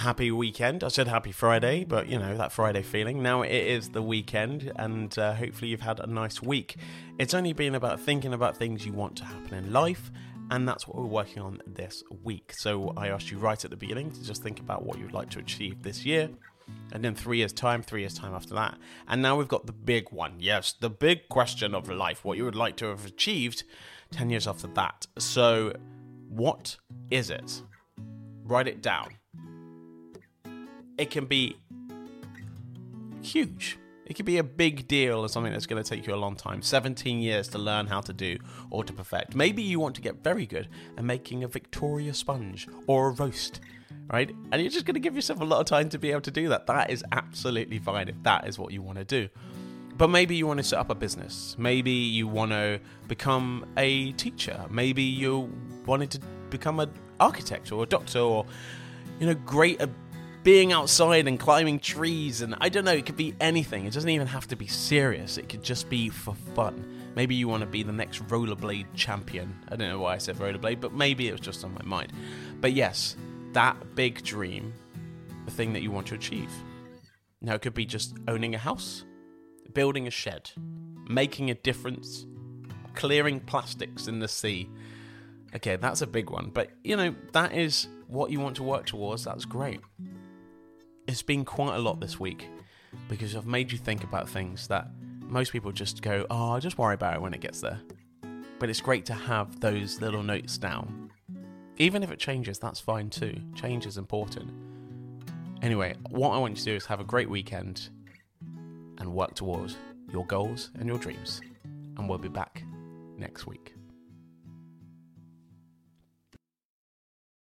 happy weekend. I said happy Friday, but you know, that Friday feeling. Now it is the weekend, and uh, hopefully you've had a nice week. It's only been about thinking about things you want to happen in life, and that's what we're working on this week. So I asked you right at the beginning to just think about what you'd like to achieve this year. And then three years' time, three years' time after that. And now we've got the big one. Yes, the big question of life, what you would like to have achieved 10 years after that. So, what is it? Write it down. It can be huge. It could be a big deal or something that's going to take you a long time 17 years to learn how to do or to perfect. Maybe you want to get very good at making a Victoria sponge or a roast, right? And you're just going to give yourself a lot of time to be able to do that. That is absolutely fine if that is what you want to do. But maybe you want to set up a business. Maybe you want to become a teacher. Maybe you wanted to become an architect or a doctor or, you know, great at being outside and climbing trees. And I don't know, it could be anything. It doesn't even have to be serious, it could just be for fun. Maybe you want to be the next rollerblade champion. I don't know why I said rollerblade, but maybe it was just on my mind. But yes, that big dream, the thing that you want to achieve. Now, it could be just owning a house building a shed, making a difference, clearing plastics in the sea. Okay, that's a big one, but you know, that is what you want to work towards. That's great. It's been quite a lot this week because I've made you think about things that most people just go, oh, I'll just worry about it when it gets there. But it's great to have those little notes down. Even if it changes, that's fine too. Change is important. Anyway, what I want you to do is have a great weekend and work towards your goals and your dreams. And we'll be back next week.